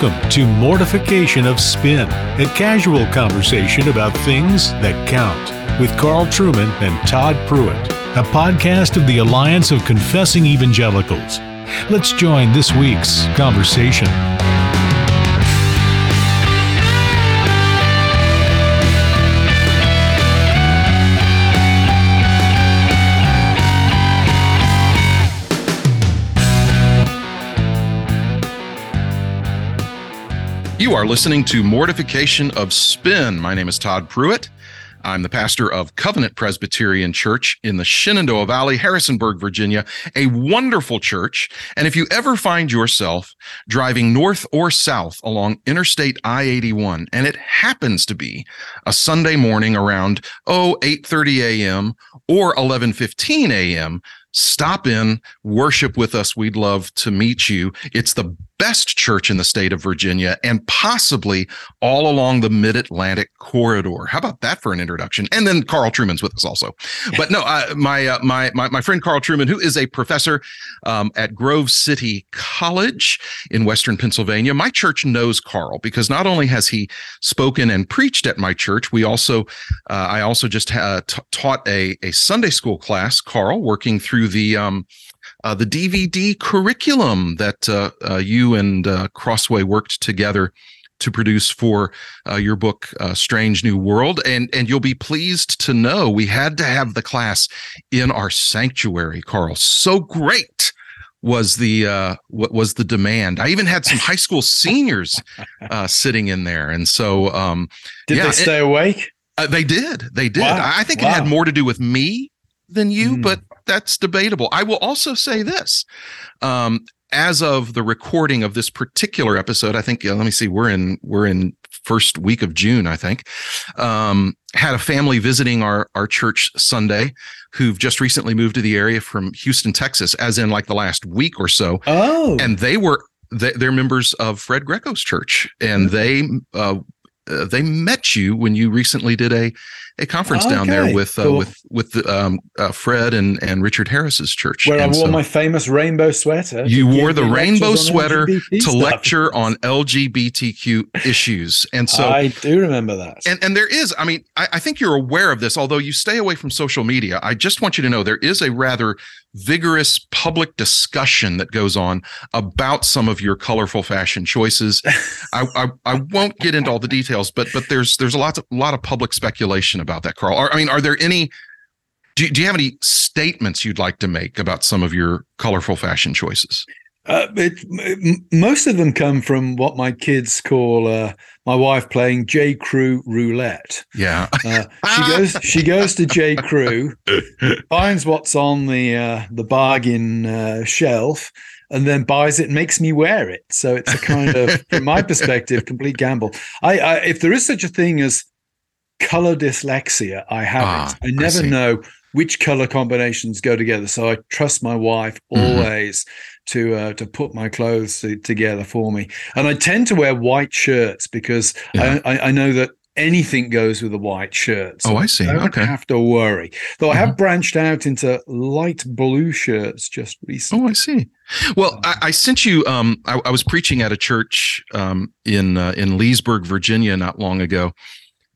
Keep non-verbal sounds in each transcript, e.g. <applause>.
Welcome to Mortification of Spin, a casual conversation about things that count with Carl Trueman and Todd Pruitt, a podcast of the Alliance of Confessing Evangelicals. Let's join this week's conversation. You are listening to Mortification of Spin. My name is Todd Pruitt. I'm the pastor of Covenant Presbyterian Church in the Shenandoah Valley, Harrisonburg, Virginia, a wonderful church. And if you ever find yourself driving north or south along Interstate I-81, and it happens to be a Sunday morning around, oh, 8.30 a.m. or 11.15 a.m., stop in, worship with us. We'd love to meet you. It's the best church in the state of Virginia and possibly all along the mid Atlantic corridor. How about that for an introduction? And then Carl Trueman's with us also. But no, uh, my, uh, my, my, my friend Carl Trueman, who is a professor um, at Grove City College in Western Pennsylvania. My church knows Carl because not only has he spoken and preached at my church, we also, uh, I also just uh, t- taught a, a Sunday school class, Carl, working through the, um, uh, the DVD curriculum that uh, uh, you and uh, Crossway worked together to produce for uh, your book uh, strange new world. And and you'll be pleased to know we had to have the class in our sanctuary carl. So great was the uh what was the demand. I even had some high school seniors uh sitting in there. And so um did yeah, they stay it, awake? Uh, they did. They did. Wow. i think Wow. it had more to do with me than you Mm. but that's debatable. I will also say this um as of the recording of this particular episode i think uh, let me see we're in we're in first week of june i think um had a family visiting our our church sunday who've just recently moved to the area from houston texas as in like the last week or so. Oh. And they were they, they're members of fred greco's church and they uh uh, they met you when you recently did a a conference down there Okay, with uh, cool. with with the, um, uh, Fred and and Richard Harris's church. where I wore so my famous rainbow sweater you wore the rainbow sweater LGBT to stuff. lecture on LGBTQ issues, and so i do remember that and and there is i mean I, I think you're aware of this although you stay away from social media i just want you to know there is a rather vigorous public discussion that goes on about some of your colorful fashion choices. <laughs> I, I i won't get into all the details but but there's there's a lot of lot of public speculation about that carl. Are- i mean are there any do, do you have any statements you'd like to make about some of your colorful fashion choices Uh, it, most of them come from what my kids call uh, my wife playing J. Crew roulette. yeah Uh, she goes she goes to J. Crew, <laughs> finds what's on the uh, the bargain uh, shelf, and then buys it and makes me wear it. So it's a kind of, from my perspective, complete gamble. I, I if there is such a thing as color dyslexia, I have Ah, it. I I never see. know which color combinations go together. So I trust my wife Mhm. always to uh, to put my clothes to- together for me. And I tend to wear white shirts because Yeah. I, I, I know that anything goes with a white shirt. Oh, I see. I don't Okay. Mm-hmm. have to worry. Though I have branched out into light blue shirts just recently. Oh, I see. Well, I, I sent you. Um, I, I was preaching at a church um, in uh, in Leesburg, Virginia, not long ago,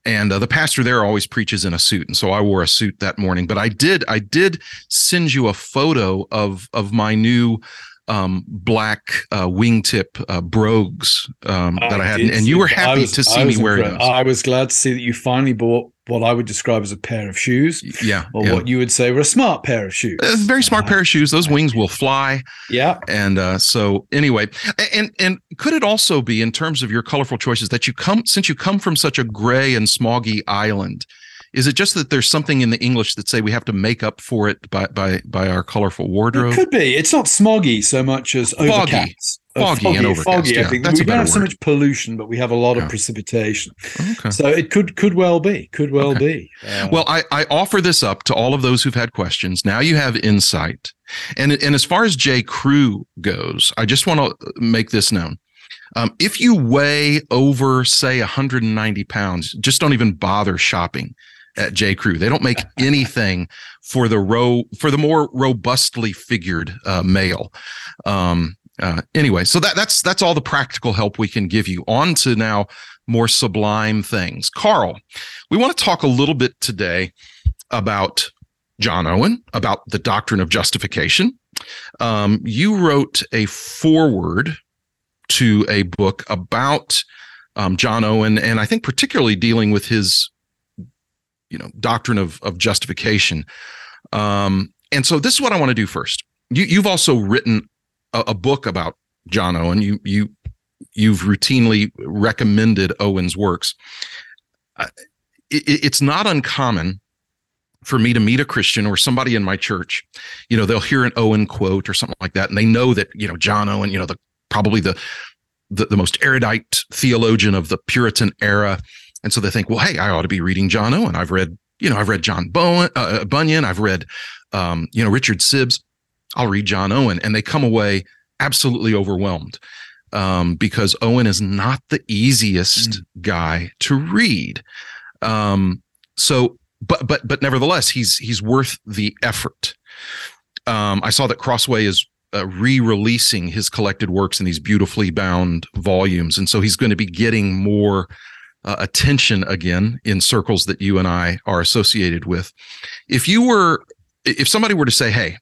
and uh, the pastor there always preaches in a suit, and so I wore a suit that morning. But I did, I did send you a photo of of my new um, black uh, wingtip uh, brogues um, that I had, and you were happy was- to see me wearing those. I was glad to see that you finally bought what I would describe as a pair of shoes, yeah, or yeah. what you would say were a smart pair of shoes. A very smart pair of shoes. Those wings will fly. Yeah. and uh, so anyway and and could it also be in terms of your colorful choices that you come since you come from such a gray and smoggy island is it just that there's something in the english that say we have to make up for it by by by our colorful wardrobe? It could be. It's not smoggy so much as Foggy. overcast. Uh, Foggy and overcast, Foggy, yeah, I think. we don't have so much pollution, but we have a lot Yeah. of precipitation. okay So it could could well be. Could well be. Uh, well I, I offer this up to all of those who've had questions now you have insight and and as far as j crew goes i just want to make this known um, if you weigh over say 190 pounds just don't even bother shopping at J. Crew. They don't make <laughs> anything for the row for the more robustly figured uh, male. Um, uh, anyway, so that that's that's all the practical help we can give you. On to now more sublime things. Carl, we want to talk a little bit today about John Owen, about the doctrine of justification. Um, you wrote a foreword to a book about um, John Owen, and I think particularly dealing with his, you know, doctrine of of justification. Um, and so this is what I want to do first. You, you've also written a, a book about John Owen. You you you've routinely recommended Owen's works. Uh, it, it's not uncommon for me to meet a Christian or somebody in my church. You know, they'll hear an Owen quote or something like that, and they know that you know John Owen. You know, the probably the the, the most erudite theologian of the Puritan era, and so they think, well, hey, I ought to be reading John Owen. I've read, you know, I've read John Bowen, uh, uh Bunyan. I've read, um, you know, Richard Sibbes. I'll read John Owen, and they come away absolutely overwhelmed um, because Owen is not the easiest mm. guy to read. Um, so, but but but nevertheless, he's he's worth the effort. Um, I saw that Crossway is uh, re-releasing his collected works in these beautifully bound volumes, and so he's going to be getting more uh, attention again in circles that you and I are associated with. If you were, if somebody were to say, "Hey,"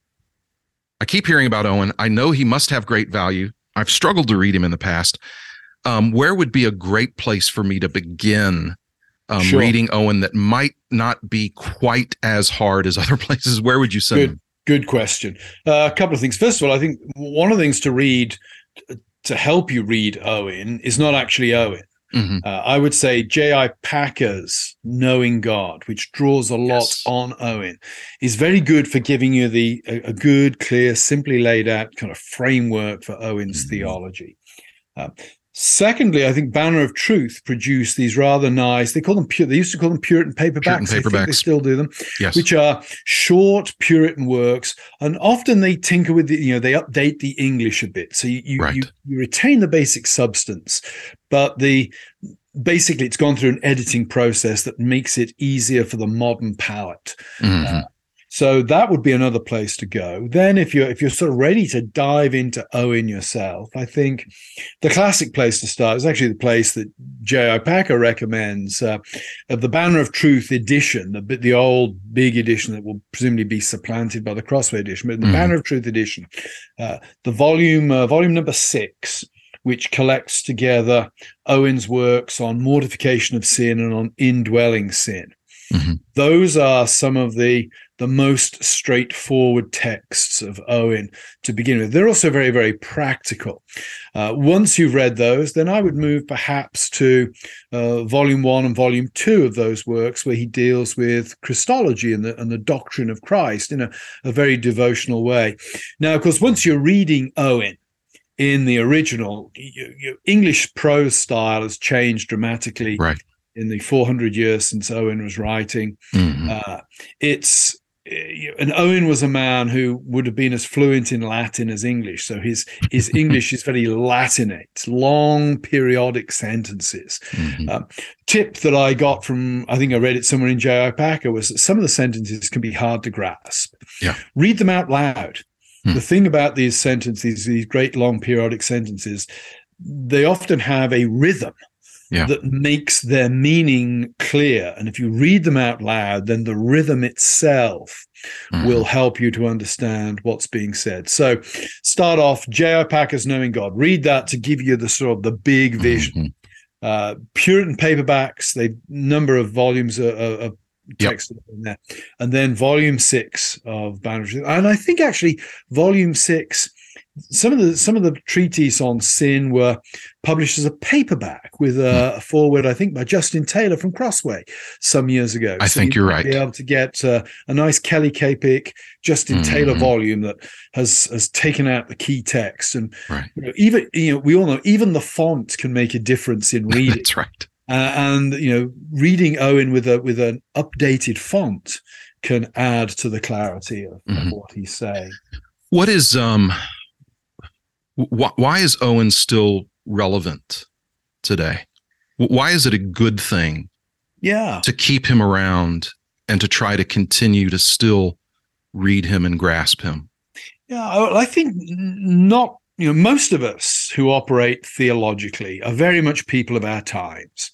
I keep hearing about Owen. I know he must have great value. I've struggled to read him in the past. Um, where would be a great place for me to begin um, sure. reading Owen that might not be quite as hard as <laughs> other places? Where would you send good, Good question. Uh, a couple of things. First of all, I think one of the things to read to help you read Owen is not actually Owen. Mm-hmm. Uh, I would say J.I. Packer's Knowing God, which draws a lot yes. on Owen, is very good for giving you the a, a, good, clear, simply laid out kind of framework for Owen's mm-hmm. theology. Uh, Secondly, I think Banner of Truth produced these rather nice. They call them pure. They used to call them Puritan paperbacks. Puritan paperbacks. they still do them. Yes. Which are short Puritan works, and often they tinker with the. You know, they update the English a bit, so you you, right. you, you retain the basic substance, but the basically it's gone through an editing process that makes it easier for the modern palate. Mm-hmm. Uh, so that would be another place to go. Then if you're if you're sort of ready to dive into Owen yourself, I think the classic place to start is actually the place that J.I. Packer recommends uh, of the Banner of Truth edition, the the old big edition that will presumably be supplanted by the Crossway edition, but the mm. Banner of Truth edition, uh, the volume uh, volume number six which collects together Owen's works on mortification of sin and on indwelling sin. Mm-hmm. Those are some of the the most straightforward texts of Owen to begin with. They're also very, very practical. Uh, once you've read those, then I would move perhaps to uh, volume one and volume two of those works, where he deals with Christology and the, and the doctrine of Christ in a, a very devotional way. Now, of course, once you're reading Owen, in the original, your English prose style has changed dramatically right in the 400 years since Owen was writing. Mm-hmm. Uh, it's and Owen was a man who would have been as fluent in Latin as English. So his his <laughs> English is very Latinate, long periodic sentences. Mm-hmm. Uh, tip that I got from I think I read it somewhere in J.I. Packer was that some of the sentences can be hard to grasp. Yeah. Read them out loud. Mm. The thing about these sentences, these great long periodic sentences, they often have a rhythm yeah. that makes their meaning clear. And if you read them out loud, then the rhythm itself mm-hmm. will help you to understand what's being said. So start off J.I. Packer's Knowing God. Read that to give you the sort of the big vision. Mm-hmm. Uh, Puritan paperbacks, they number of volumes of, of text yep. in there. And then volume six of Boundaries. And I think actually volume six some of the some of the treatises on sin were published as a paperback with a, a, forward, I think, by Justin Taylor from Crossway some years ago. I so think you're right. Be able to get uh, a nice Kelly Kapic Justin mm-hmm. Taylor volume that has has taken out the key text, and right. you know, even you know we all know even the font can make a difference in <laughs> reading. That's right. Uh, and you know, reading Owen with a with an updated font can add to the clarity of, mm-hmm. of what he's saying. What is um why, why is Owen still relevant today? Why is it a good thing? Yeah. To keep him around and to try to continue to still read him and grasp him. Yeah, I think not you know, most of us who operate theologically are very much people of our times.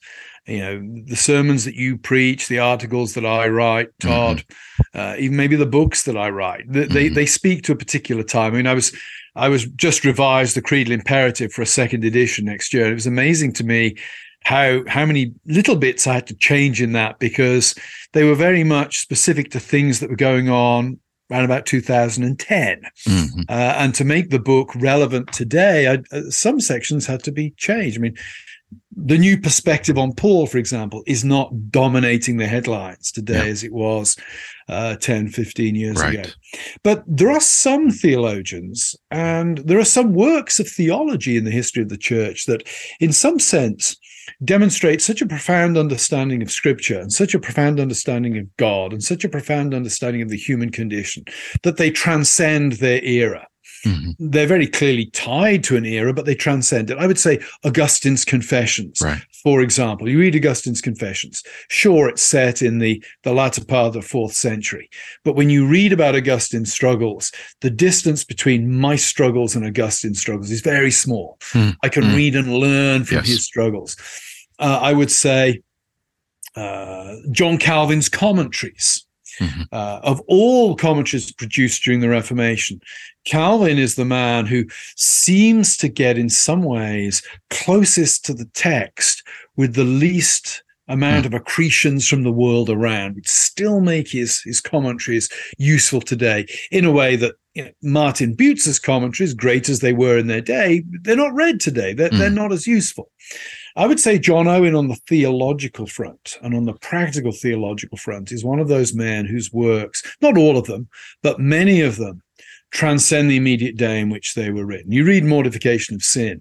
You know, the sermons that you preach, the articles that I write, mm-hmm. Todd, mm-hmm. uh, even maybe the books that I write, they, mm-hmm. they they speak to a particular time. I mean, I was I was just revised the creedal imperative for a second edition next year. It was amazing to me how how many little bits I had to change in that because they were very much specific to things that were going on around about 2010. Mm-hmm. Uh, and to make the book relevant today, I, uh, some sections had to be changed. I mean, the new perspective on Paul, for example, is not dominating the headlines today yeah. as it was uh, 10, 15 years right. ago. But there are some theologians and there are some works of theology in the history of the church that, in some sense, demonstrate such a profound understanding of scripture and such a profound understanding of God and such a profound understanding of the human condition that they transcend their era. Mm-hmm. They're very clearly tied to an era, but they transcend it. I would say Augustine's Confessions, right. for example. You read Augustine's Confessions. Sure, it's set in the, the latter part of the fourth century. But when you read about Augustine's struggles, the distance between my struggles and Augustine's struggles is very small. Mm-hmm. I can mm-hmm. read and learn from yes. his struggles. Uh, I would say uh, John Calvin's commentaries mm-hmm. uh, of all commentaries produced during the Reformation, Calvin is the man who seems to get, in some ways, closest to the text with the least amount mm. of accretions from the world around, which still make his, his commentaries useful today in a way that you know, Martin Bucer's commentaries, great as they were in their day, they're not read today. They're, mm. they're not as useful. I would say John Owen on the theological front and on the practical theological front is one of those men whose works, not all of them, but many of them, transcend the immediate day in which they were written. You read Mortification of Sin.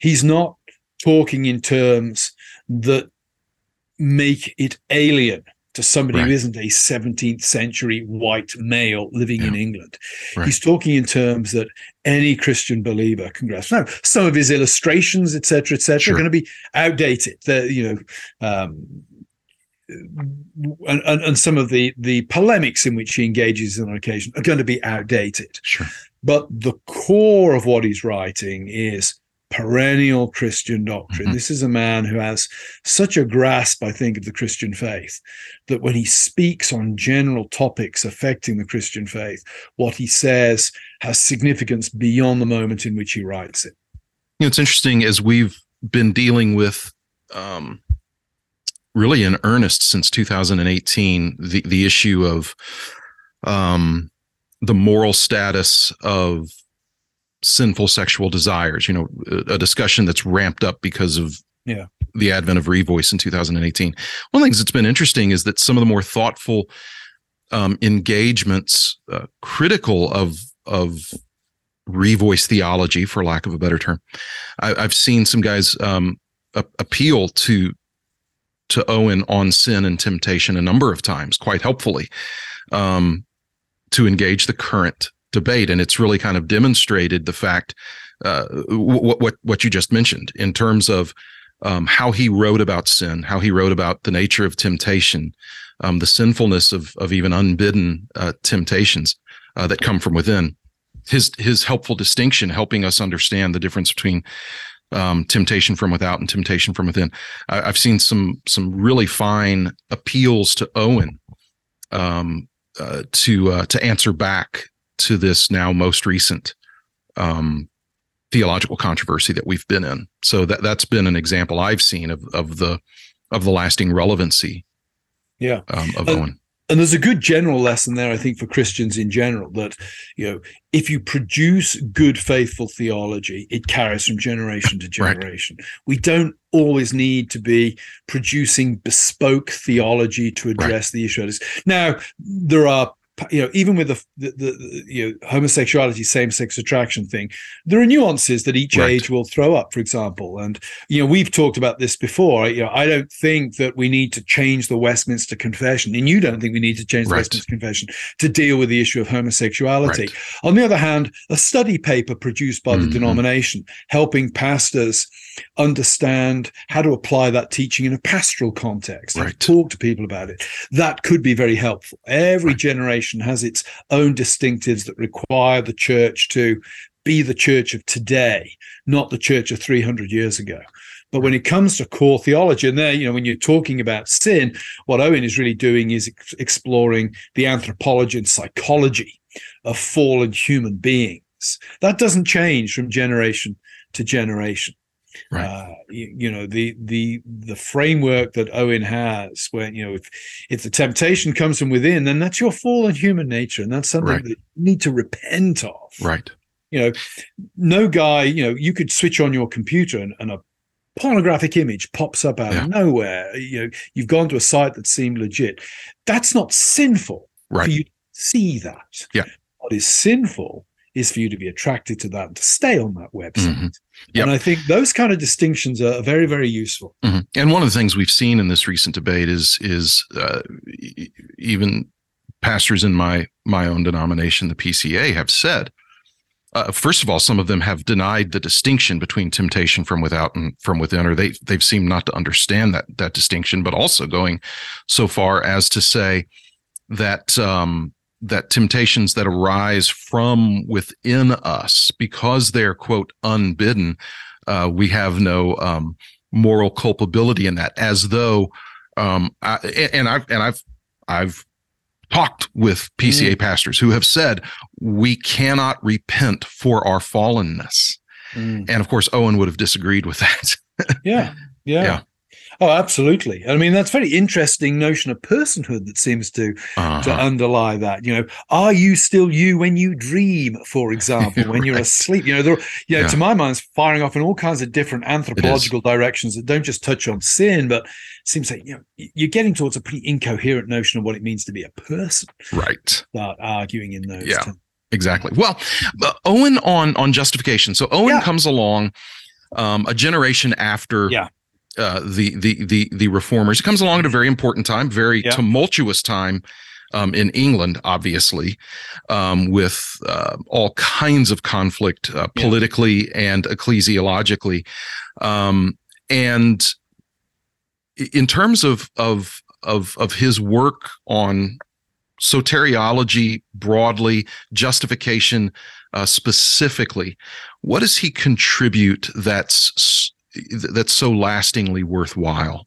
He's not talking in terms that make it alien to somebody right. who isn't a 17th century white male living yeah. in England. Right. He's talking in terms that any Christian believer can grasp. Now, some of his illustrations, etc., etc., sure. are going to be outdated. They're, you know, um, and, and, and, some of the the polemics in which he engages on occasion are going to be outdated. Sure. But the core of what he's writing is perennial Christian doctrine. Mm-hmm. This is a man who has such a grasp, I think, of the Christian faith that when he speaks on general topics affecting the Christian faith, what he says has significance beyond the moment in which he writes it. You know, it's interesting as we've been dealing with um, really in earnest since 2018 the the issue of um, the moral status of sinful sexual desires. You know, a discussion that's ramped up because of yeah the advent of Revoice in 2018. One of the things that's been interesting is that some of the more thoughtful um, engagements, uh, critical of of Revoice theology, for lack of a better term, I, have seen some guys um, a- appeal to to Owen on sin and temptation a number of times, quite helpfully, um, to engage the current debate, and it's really kind of demonstrated the fact uh, what what what you just mentioned in terms of um, how he wrote about sin, how he wrote about the nature of temptation, um, the sinfulness of of even unbidden uh, temptations uh, that come from within. His his helpful distinction, helping us understand the difference between um, temptation from without and temptation from within. I, have seen some some really fine appeals to Owen um, uh, to uh, to answer back to this now most recent um, theological controversy that we've been in. So that that's been an example I've seen of of the of the lasting relevancy. Yeah, um, of uh, Owen. And there's a good general lesson there, I think, for Christians in general that you know if you produce good, faithful theology, it carries from generation to generation. Right. We don't always need to be producing bespoke theology to address right. the issue. Now, there are you know, even with the, the, the you know homosexuality, same-sex attraction thing, there are nuances that each right. age will throw up. For example, and you know, we've talked about this before. You know, I don't think that we need to change the Westminster Confession, and you don't think we need to change the right. Westminster Confession to deal with the issue of homosexuality. Right. On the other hand, a study paper produced by mm-hmm. the denomination helping pastors understand how to apply that teaching in a pastoral context, right. talk to people about it. That could be very helpful. Every right. generation has its own distinctives that require the church to be the church of today, not the church of 300 years ago. But when it comes to core theology, and there, you know, when you're talking about sin, what Owen is really doing is ex- exploring the anthropology and psychology of fallen human beings. That doesn't change from generation to generation. Right. Uh, you, you, know the the the framework that Owen has, where you know if if the temptation comes from within, then that's your fallen human nature, and that's something Right. that you need to repent of Right. you know no guy you know you could switch on your computer and, and a pornographic image pops up out Yeah. of nowhere you know you've gone to a site that seemed legit that's not sinful Right. for you to see that Yeah. what is sinful is for you to be attracted to that and to stay on that website Mhm. Yep. and i think those kind of distinctions are very very useful Mhm. And one of the things we've seen in this recent debate is is uh, e- even pastors in my my own denomination, the PCA, have said. Uh, first of all, some of them have denied the distinction between temptation from without and from within, or they they've seemed not to understand that that distinction. But also going so far as to say that um, that temptations that arise from within us, because they're quote unbidden, uh, we have no um, moral culpability in that, as though, um, I, and I've and I've I've talked with PCA pastors who have said we cannot repent for our fallenness, and of course Owen would have disagreed with that. yeah. <laughs> Yeah. Yeah. Oh, absolutely. I mean, that's a very interesting notion of personhood that seems to to Uh-huh. underlie that. You know, are you still you when you dream, for <laughs> example, when you're asleep? You know, there, you know, Yeah. to my mind, it's firing off in all kinds of different anthropological directions that don't just touch on sin, but seems like you know you're getting towards a pretty incoherent notion of what it means to be a person. Right. Start arguing in those Yeah. terms. Exactly. Well, uh, Owen on on justification. So Owen Yeah. comes along um, a generation after Yeah. Uh, the the the the reformers. He comes along at a very important time, very Yeah. tumultuous time um, in England, obviously, um, with uh, all kinds of conflict uh, Yeah. politically and ecclesiologically, um, and in terms of of of of his work on soteriology broadly, justification uh, specifically, what does he contribute that's that's so lastingly worthwhile?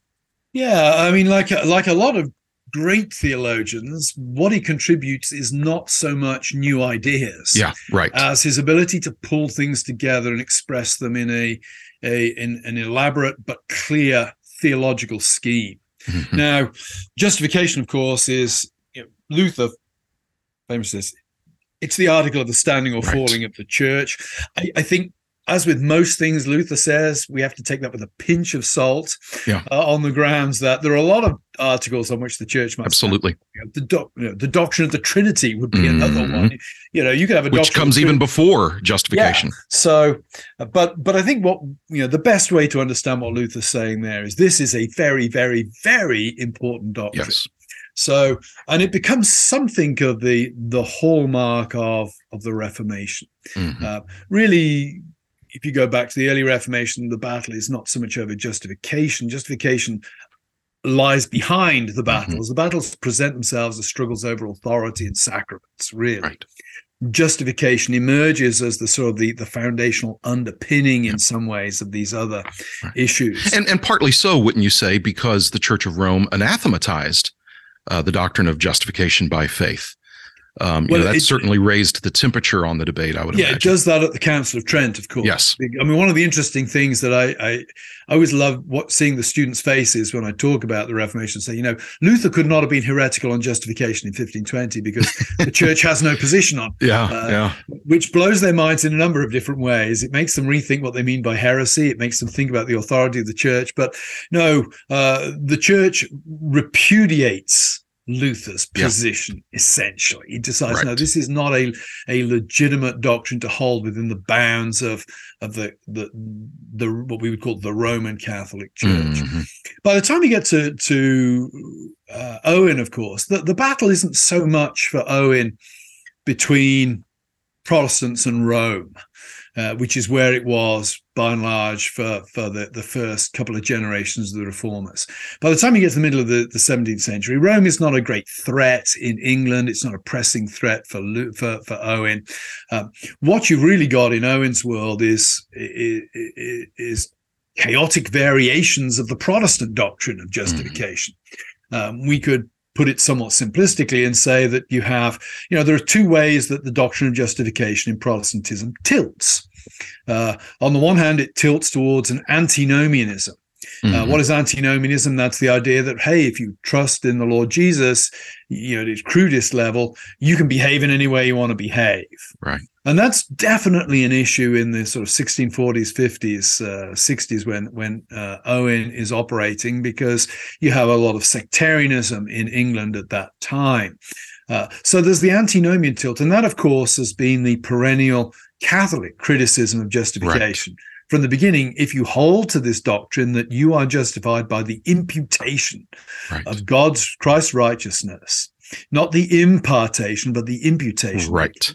Yeah, I mean, like like a lot of great theologians, what he contributes is not so much new ideas. Yeah, right. as his ability to pull things together and express them in a, a in an elaborate but clear theological scheme. Mhm. Now, justification, of course, is you know, Luther famously says it's the article of the standing or Right. falling of the church. I, I think. As with most things, Luther says we have to take that with a pinch of salt, Yeah. uh, on the grounds that there are a lot of articles on which the church must. Absolutely, You know, the, doc, you know, the doctrine of the Trinity would be another Mhm. one. You know, you could have a which comes even before justification. so, uh, but but I think what you know the best way to understand what Luther's saying there is this is a very very very important doctrine. Yes, So, and it becomes something of the the hallmark of of the Reformation. Mhm. Uh, really, if you go back to the early Reformation, the battle is not so much over justification. Justification lies behind the battles. The battles present themselves as struggles over authority and sacraments. Really, right. justification emerges as the sort of the, the foundational underpinning in some ways of these other Right. issues. And and partly so, wouldn't you say, because the Church of Rome anathematized uh, the doctrine of justification by faith. Um, you Well, know, that it- certainly raised the temperature on the debate. I would yeah, it does that at the Council of Trent, of course. Yes. I mean, one of the interesting things that I, I, I always love what seeing the students' faces when I talk about the Reformation. Say, you know, Luther could not have been heretical on justification in 1520 because the <laughs> church has no position on, Yeah, Uh, yeah, which blows their minds in a number of different ways. It makes them rethink what they mean by heresy. It makes them think about the authority of the church. But no, uh, the church repudiates Luther's Yeah. position essentially. He decides, no, this is not a, a legitimate doctrine to hold within the bounds of of the the the what we would call the Roman Catholic Church. Mhm. By the time you get to to uh, Owen, of course, the, the battle isn't so much for Owen between Protestants and Rome, uh, which is where it was by and large for for the, the first couple of generations of the reformers. By the time you get to the middle of the, the 17th century, Rome is not a great threat in England. It's not a pressing threat for for, for Owen. Um, what you've really got in Owen's world is, is, is chaotic variations of the Protestant doctrine of justification. Mm-hmm. Um, we could put it somewhat simplistically and say that you have, you know, there are two ways that the doctrine of justification in Protestantism tilts. Uh, on the one hand, it tilts towards an antinomianism. Uh, mm-hmm. Uh, what is antinomianism? That's the idea that hey, if you trust in the Lord Jesus, you know, at its crudest level, you can behave in any way you want to behave. Right. And that's definitely an issue in the sort of 1640s, 50s, uh, 60s when when uh, Owen is operating because you have a lot of sectarianism in England at that time. Uh, so there's the antinomian tilt, and that, of course, has been the perennial Catholic criticism of justification. Right from the beginning, if you hold to this doctrine that you are justified by the imputation right. of God's Christ's righteousness, not the impartation, but the imputation. Right.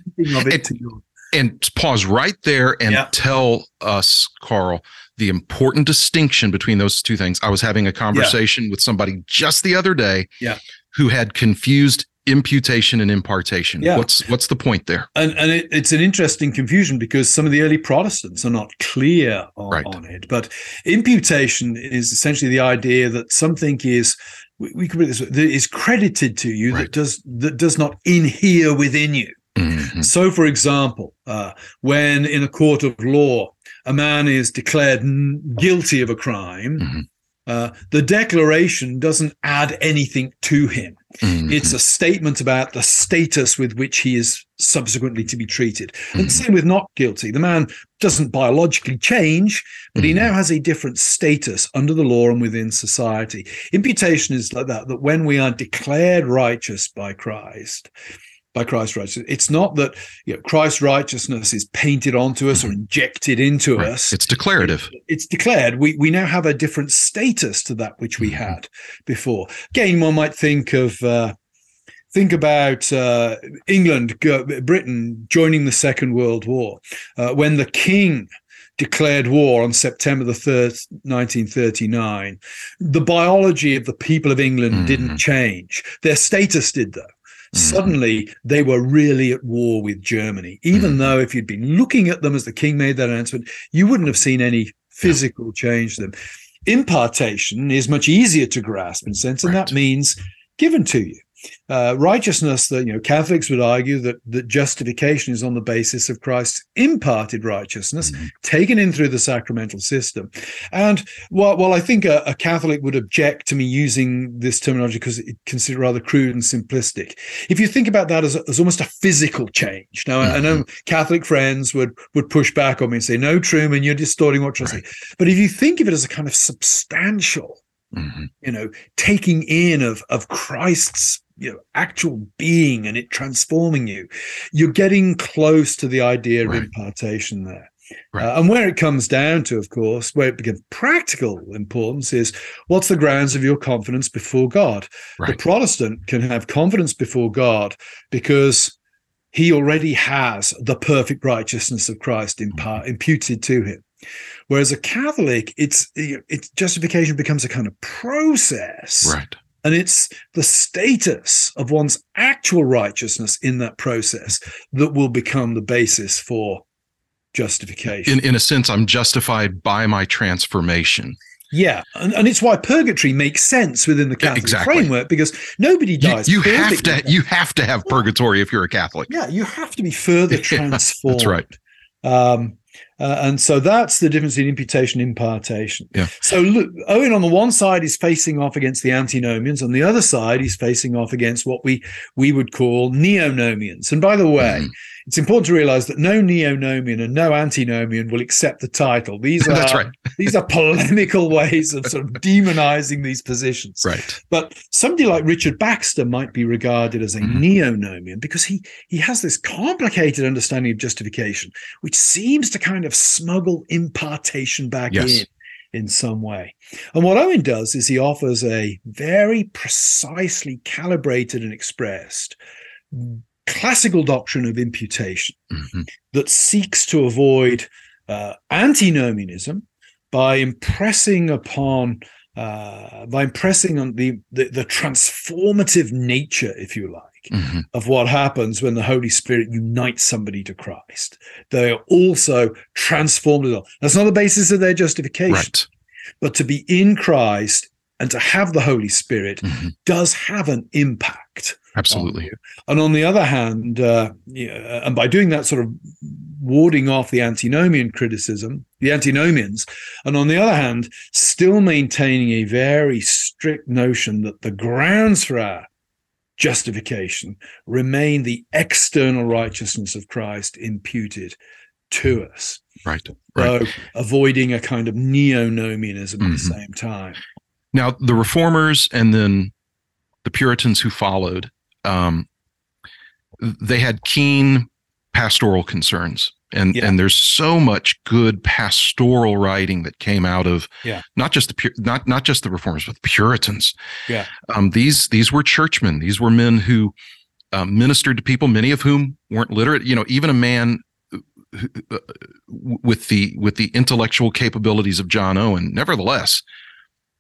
And, and, pause right there and yeah. tell us, Carl, the important distinction between those two things. I was having a conversation yeah. with somebody just the other day yeah. who had confused imputation and impartation. Yeah. What's what's the point there? And and it, it's an interesting confusion because some of the early Protestants are not clear on, right. on it. But imputation is essentially the idea that something is we, we could put it this way, that is credited to you right. that does that does not inhere within you. Mm-hmm. So, for example, uh, when in a court of law a man is declared guilty of a crime, mm-hmm. uh, the declaration doesn't add anything to him. Mm-hmm. It's a statement about the status with which he is subsequently to be treated. And mm-hmm. same with not guilty. The man doesn't biologically change, but mm-hmm. he now has a different status under the law and within society. Imputation is like that, that when we are declared righteous by Christ, by Christ's righteousness. It's not that you know, Christ's righteousness is painted onto us or mm-hmm. injected into right. us. It's declarative. It, it's declared. We we now have a different status to that which we mm-hmm. had before. Again, one might think of. Uh, think about uh, England, Britain joining the Second World War, uh, when the King declared war on September the 3rd, 1939. The biology of the people of England mm-hmm. didn't change. Their status did, though. Mm. Suddenly, they were really at war with Germany, even mm. though if you'd been looking at them as the king made that announcement, you wouldn't have seen any physical change to them. Impartation is much easier to grasp in sense, and right. that means given to you uh, righteousness that you know Catholics would argue that that justification is on the basis of Christ's imparted righteousness mm-hmm. taken in through the sacramental system. And while, while I think a, a, Catholic would object to me using this terminology because it considered rather crude and simplistic, if you think about that as, as almost a physical change, now mm-hmm. I know Catholic friends would would push back on me and say, "No, Trueman, you're distorting what you're right. saying." But if you think of it as a kind of substantial Mm-hmm. you know taking in of of christ's you know actual being and it transforming you you're getting close to the idea right. of impartation there right. uh, and where it comes down to of course where it becomes practical importance is what's the grounds of your confidence before god right. the protestant can have confidence before god because he already has the perfect righteousness of christ impa- mm-hmm. imputed to him whereas a catholic it's it's justification becomes a kind of process right and it's the status of one's actual righteousness in that process that will become the basis for justification. In, in a sense, I'm justified by my transformation. Yeah, and, and it's why purgatory makes sense within the Catholic exactly. framework because nobody dies. You, you have to you have to have purgatory if you're a Catholic. Yeah, you have to be further <laughs> transformed. That's right. Um, uh, and so that's the difference in imputation and impartation. Yeah. So look, Owen on the one side is facing off against the antinomians, on the other side he's facing off against what we we would call neonomians. And by the way, mm-hmm it's important to realize that no neonomian and no antinomian will accept the title. These <laughs> are right. <laughs> these are polemical ways of sort of demonizing these positions. Right. But somebody like Richard Baxter might be regarded as a mm-hmm. neonomian because he he has this complicated understanding of justification, which seems to kind of smuggle impartation back yes. in in some way. And what Owen does is he offers a very precisely calibrated and expressed classical doctrine of imputation mm-hmm. that seeks to avoid uh, antinomianism by impressing upon uh, by impressing on the, the, the transformative nature, if you like, mm-hmm. of what happens when the Holy Spirit unites somebody to Christ. They are also transformed. That's not the basis of their justification, right. but to be in Christ and to have the Holy Spirit mm-hmm. does have an impact. Absolutely. On and on the other hand, uh, and by doing that, sort of warding off the antinomian criticism, the antinomians, and on the other hand, still maintaining a very strict notion that the grounds for our justification remain the external righteousness of Christ imputed to us. Right. right. So avoiding a kind of neo-nomianism mm-hmm. at the mm-hmm. same time. Now, the reformers and then the Puritans who followed, um, they had keen pastoral concerns and yeah. and there's so much good pastoral writing that came out of yeah. not just the not not just the reformers but the Puritans. Yeah, um, these these were churchmen. These were men who um, ministered to people, many of whom weren't literate. You know, even a man who, uh, with the with the intellectual capabilities of John Owen, nevertheless,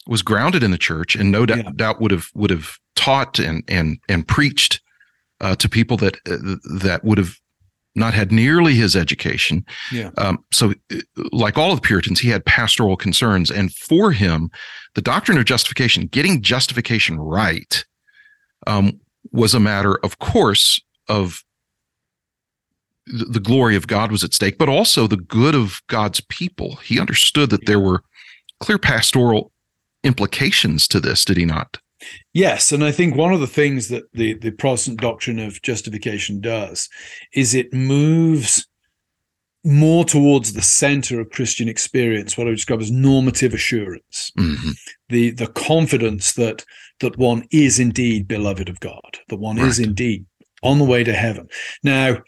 was grounded in the church and no doubt, yeah. doubt would have would have taught and and and preached uh, to people that uh, that would have not had nearly his education. Yeah. Um, so, like all of the Puritans, he had pastoral concerns, and for him, the doctrine of justification, getting justification right, um, was a matter, of course, of the glory of God was at stake, but also the good of God's people. He understood that there were clear pastoral implications to this, did he not? Yes, and I think one of the things that the the Protestant doctrine of justification does is it moves more towards the center of Christian experience, what I would describe as normative assurance, mm-hmm. the the confidence that that one is indeed beloved of God, that one right. is indeed on the way to heaven. Now,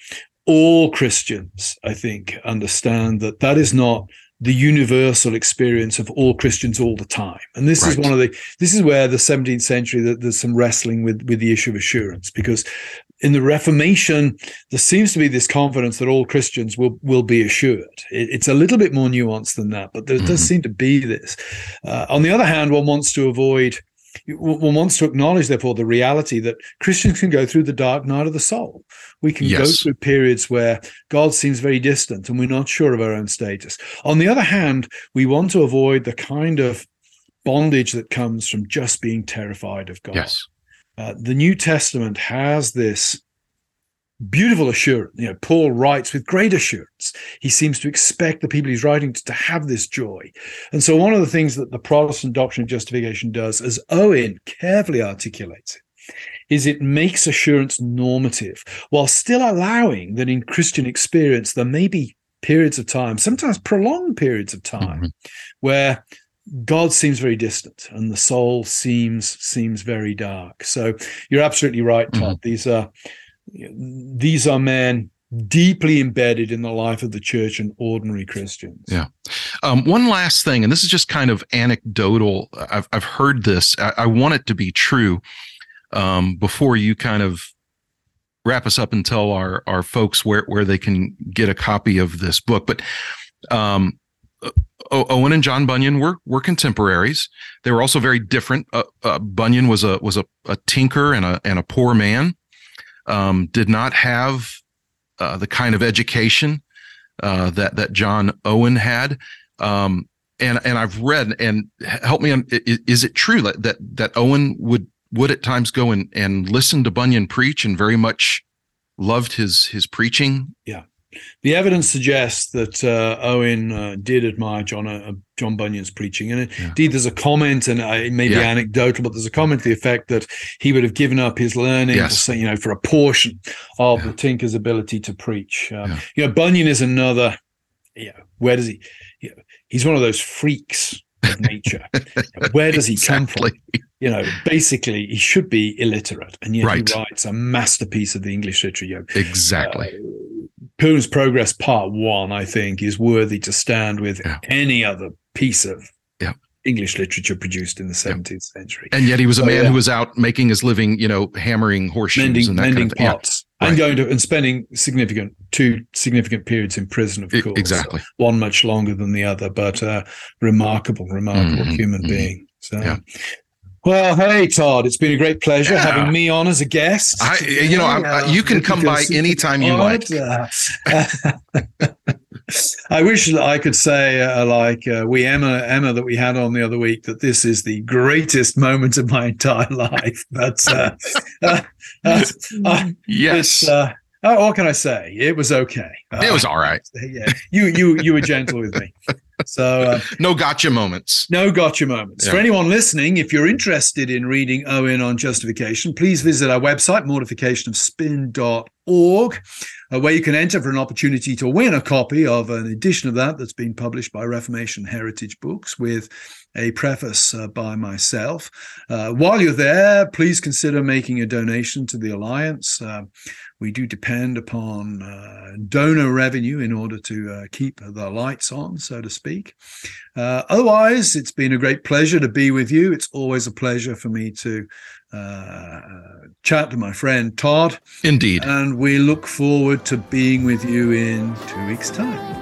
all Christians, I think, understand that that is not the universal experience of all Christians all the time. And this right. is one of the this is where the 17th century that there's some wrestling with with the issue of assurance because in the Reformation there seems to be this confidence that all Christians will will be assured. It, it's a little bit more nuanced than that, but there mm-hmm. does seem to be this. Uh, on the other hand, one wants to avoid one wants to acknowledge, therefore, the reality that Christians can go through the dark night of the soul. We can yes. go through periods where God seems very distant and we're not sure of our own status. On the other hand, we want to avoid the kind of bondage that comes from just being terrified of God. Yes. Uh, the New Testament has this beautiful assurance. You know, Paul writes with great assurance. He seems to expect the people he's writing to, to, have this joy. And so, one of the things that the Protestant doctrine of justification does, as Owen carefully articulates it, is it makes assurance normative while still allowing that in Christian experience there may be periods of time, sometimes prolonged periods of time, mm-hmm. where God seems very distant and the soul seems seems very dark. So you're absolutely right, Todd. Mm-hmm. These are these are men deeply embedded in the life of the church and ordinary Christians. Yeah. Um, one last thing, and this is just kind of anecdotal. I've, I've heard this. I, I want it to be true um, before you kind of wrap us up and tell our, our folks where, where they can get a copy of this book. But um, Owen and John Bunyan were were contemporaries. They were also very different. Uh, uh, Bunyan was a was a, a tinker and a and a poor man um, did not have uh, the kind of education uh, that that John Owen had. Um, and and I've read and help me. Is, is it true that, that that Owen would would at times go and and listen to Bunyan preach and very much loved his his preaching? Yeah. The evidence suggests that uh, Owen uh, did admire John uh, John Bunyan's preaching, and yeah. indeed, there's a comment, and uh, it may be yeah. anecdotal, but there's a comment to the effect that he would have given up his learning, yes. for, you know, for a portion of yeah. the tinker's ability to preach. Um, you know, Bunyan is another. You know, where does he? You know, he's one of those freaks of nature. <laughs> Where does he exactly. come from? You know, basically, he should be illiterate, and yet right. he writes a masterpiece of the English literature. Exactly. Uh, Pilgrim's Progress Part One, I think, is worthy to stand with yeah. any other piece of yeah. English literature produced in the 17th yeah. century. And yet he was a so, man who was out making his living, you know, hammering horseshoes mending, and that mending kind of pots. right. and going to and spending significant two significant periods in prison, of course. Exactly. One much longer than the other, but uh, remarkable, remarkable mm-hmm, human mm-hmm. being. So. Yeah. Well, hey Todd, it's been a great pleasure yeah. having me on as a guest. I, you know, uh, you can come by anytime you like. <laughs> I wish I could say, uh, like uh, we Emma Emma that we had on the other week, that this is the greatest moment of my entire <laughs> life. But uh, uh, uh yes. Uh, oh, what can I say? It was okay. it was all right. Yeah, you you you were gentle with me. <laughs> So uh, no gotcha moments. No gotcha moments. Yeah. For anyone listening, if you're interested in reading Owen on justification, please visit our website, mortificationofspin.org, uh, where you can enter for an opportunity to win a copy of an edition of that that's been published by Reformation Heritage Books with a preface uh, by myself. Uh, while you're there, please consider making a donation to the Alliance. We do depend upon uh, donor revenue in order to uh, keep the lights on, so to speak. Uh, otherwise, it's been a great pleasure to be with you. It's always a pleasure for me to uh, chat to my friend Todd. Indeed. And we look forward to being with you in two weeks' time.